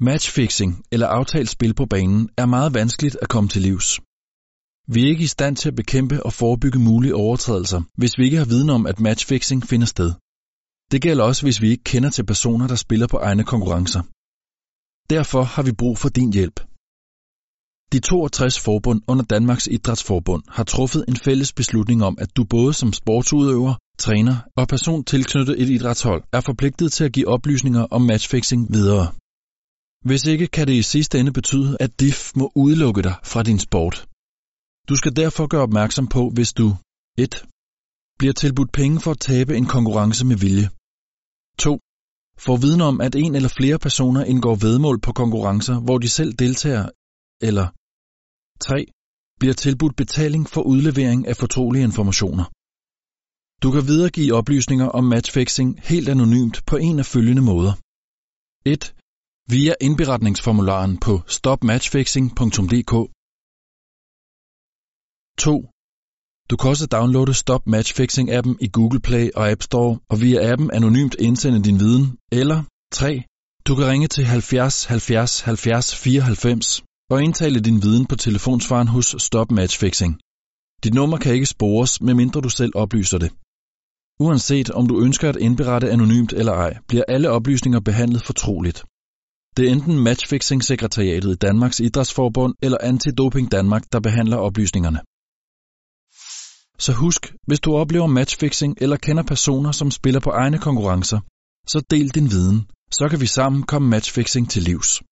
Matchfixing eller aftalt spil på banen er meget vanskeligt at komme til livs. Vi er ikke i stand til at bekæmpe og forebygge mulige overtrædelser, hvis vi ikke har viden om, at matchfixing finder sted. Det gælder også, hvis vi ikke kender til personer, der spiller på egne konkurrencer. Derfor har vi brug for din hjælp. De 62 forbund under Danmarks Idrætsforbund har truffet en fælles beslutning om, at du både som sportsudøver, træner og person tilknyttet et idrætshold er forpligtet til at give oplysninger om matchfixing videre. Hvis ikke kan det i sidste ende betyde, at DIF må udelukke dig fra din sport. Du skal derfor gøre opmærksom på, hvis du 1. bliver tilbudt penge for at tabe en konkurrence med vilje. 2. Får viden om, at en eller flere personer indgår vedmål på konkurrencer, hvor de selv deltager, eller 3. Bliver tilbudt betaling for udlevering af fortrolige informationer. Du kan videregive oplysninger om matchfixing helt anonymt på en af følgende måder. 1. Via indberetningsformularen på stopmatchfixing.dk 2. Du kan også downloade Stop Matchfixing-appen i Google Play og App Store og via appen anonymt indsende din viden. Eller 3. Du kan ringe til 70 70 70 94 og indtale din viden på telefonsvaren hos Stop Matchfixing. Dit nummer kan ikke spores, medmindre du selv oplyser det. Uanset om du ønsker at indberette anonymt eller ej, bliver alle oplysninger behandlet fortroligt. Det er enten Matchfixing-sekretariatet i Danmarks Idrætsforbund eller Antidoping Danmark, der behandler oplysningerne. Så husk, hvis du oplever matchfixing eller kender personer, som spiller på egne konkurrencer, så del din viden. Så kan vi sammen komme matchfixing til livs.